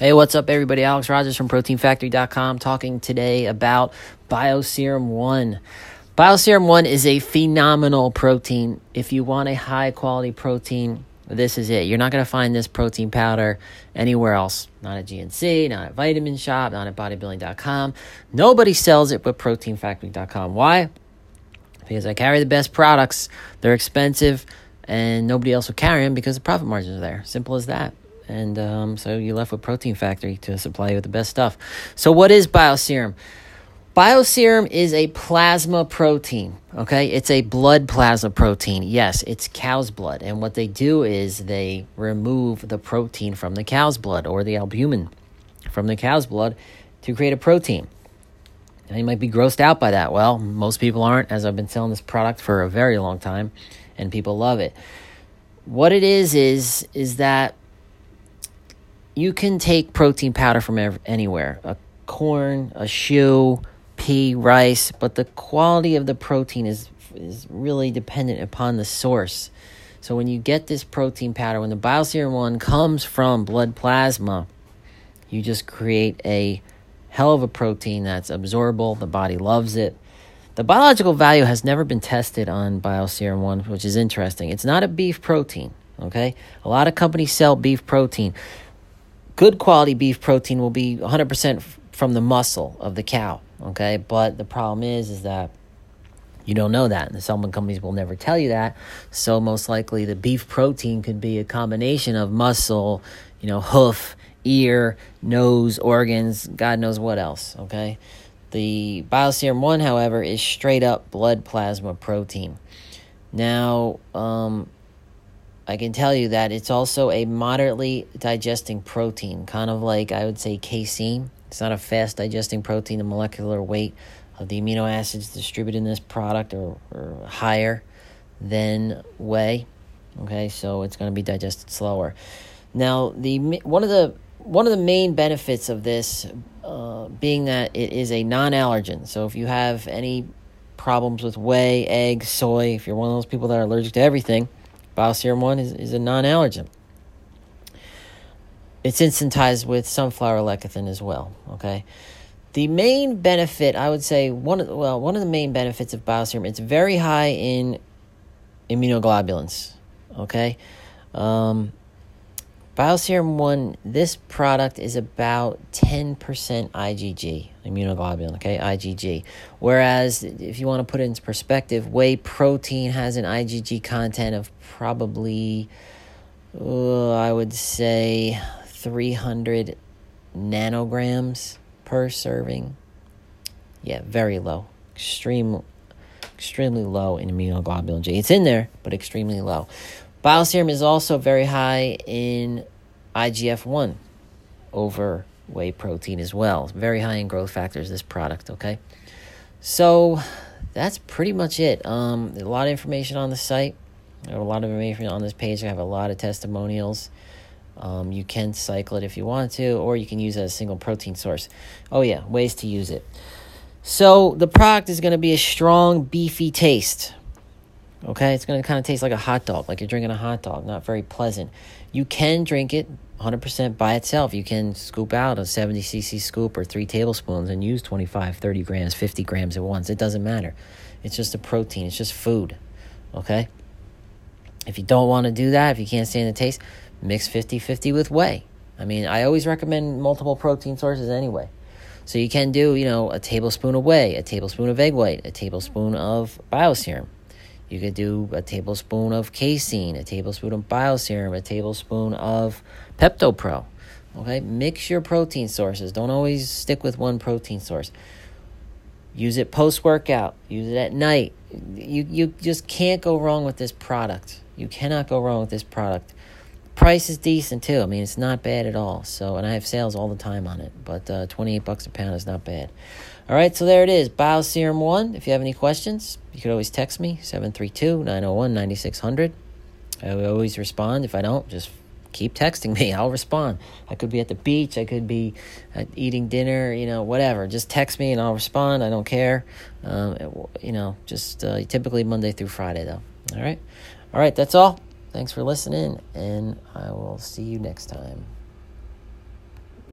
Hey, what's up, everybody? Alex Rogers from ProteinFactory.com talking today about BioSerum 1. BioSerum 1 is a phenomenal protein. If you want a high quality protein, this is it. You're not going to find this protein powder anywhere else. Not at GNC, not at Vitamin Shoppe, not at bodybuilding.com. Nobody sells it but ProteinFactory.com. Why? Because I carry the best products. They're expensive, and nobody else will carry them because the profit margins are there. Simple as that and um, so you're left with Protein Factory to supply you with the best stuff. So, what is Bioserum? Bioserum is a plasma protein, okay? It's a blood plasma protein. Yes, it's cow's blood. And what they do is they remove the protein from the cow's blood or the albumin from the cow's blood to create a protein. Now you might be grossed out by that. Well, most people aren't, as I've been selling this product for a very long time, and people love it. What it is is is that you can take protein powder from anywhere a corn, a shoe, pea, rice, but the quality of the protein is, is really dependent upon the source. So when you get this protein powder, when the Bioserum one comes from blood plasma, you just create a hell of a protein that's absorbable. The body loves it. The biological value has never been tested on Bioserum 1, which is interesting. It's not a beef protein, okay? A lot of companies sell beef protein good quality beef protein will be 100% from the muscle of the cow okay? But the problem is is that you don't know that and the supplement companies will never tell you that. So most likely the beef protein could be a combination of muscle you know hoof ear nose organs god knows what else okay? The bioserum 1 however is straight up blood plasma protein. Now um, I can tell you that it's also a moderately digesting protein, kind of like I would say casein. It's not a fast digesting protein. The molecular weight of the amino acids distributed in this product are, are higher than whey. Okay, so it's going to be digested slower. Now, the one of the one of the main benefits of this uh, being that it is a non-allergen. So if you have any problems with whey, eggs, soy, if you're one of those people that are allergic to everything Bioserum 1 is, is a non allergen. It's instantized with sunflower lecithin as well, okay? The main benefit, I would say, one of, well, one of the main benefits of Bioserum, it's very high in immunoglobulins, okay? Um, Bioserum 1, this product is about 10% IgG, immunoglobulin, okay, IgG. Whereas, if you want to put it into perspective, whey protein has an IgG content of probably, uh, I would say, 300 nanograms per serving. Yeah, very low. Extreme, extremely low in immunoglobulin G. It's in there, but extremely low. Bioserum is also very high in IGF 1 over whey protein as well. Very high in growth factors, this product, okay? So that's pretty much it. Um, a lot of information on the site. I have a lot of information on this page. I have a lot of testimonials. Um, you can cycle it if you want to, or you can use it as a single protein source. Oh, yeah, ways to use it. So the product is going to be a strong, beefy taste. Okay, it's going to kind of taste like a hot dog, like you're drinking a hot dog, not very pleasant. You can drink it 100% by itself. You can scoop out a 70 cc scoop or three tablespoons and use 25, 30 grams, 50 grams at once. It doesn't matter. It's just a protein, it's just food. Okay? If you don't want to do that, if you can't stand the taste, mix 50 50 with whey. I mean, I always recommend multiple protein sources anyway. So you can do, you know, a tablespoon of whey, a tablespoon of egg white, a tablespoon of bioserum you could do a tablespoon of casein, a tablespoon of bioserum, a tablespoon of PeptoPro. Okay, mix your protein sources. Don't always stick with one protein source. Use it post workout. Use it at night. You you just can't go wrong with this product. You cannot go wrong with this product. Price is decent too. I mean, it's not bad at all. So, and I have sales all the time on it. But uh, twenty eight bucks a pound is not bad. All right, so there it is. Bioserum 1. If you have any questions, you could always text me, 732 901 9600. I always respond. If I don't, just keep texting me. I'll respond. I could be at the beach. I could be eating dinner, you know, whatever. Just text me and I'll respond. I don't care. Um, you know, just uh, typically Monday through Friday, though. All right. All right, that's all. Thanks for listening, and I will see you next time.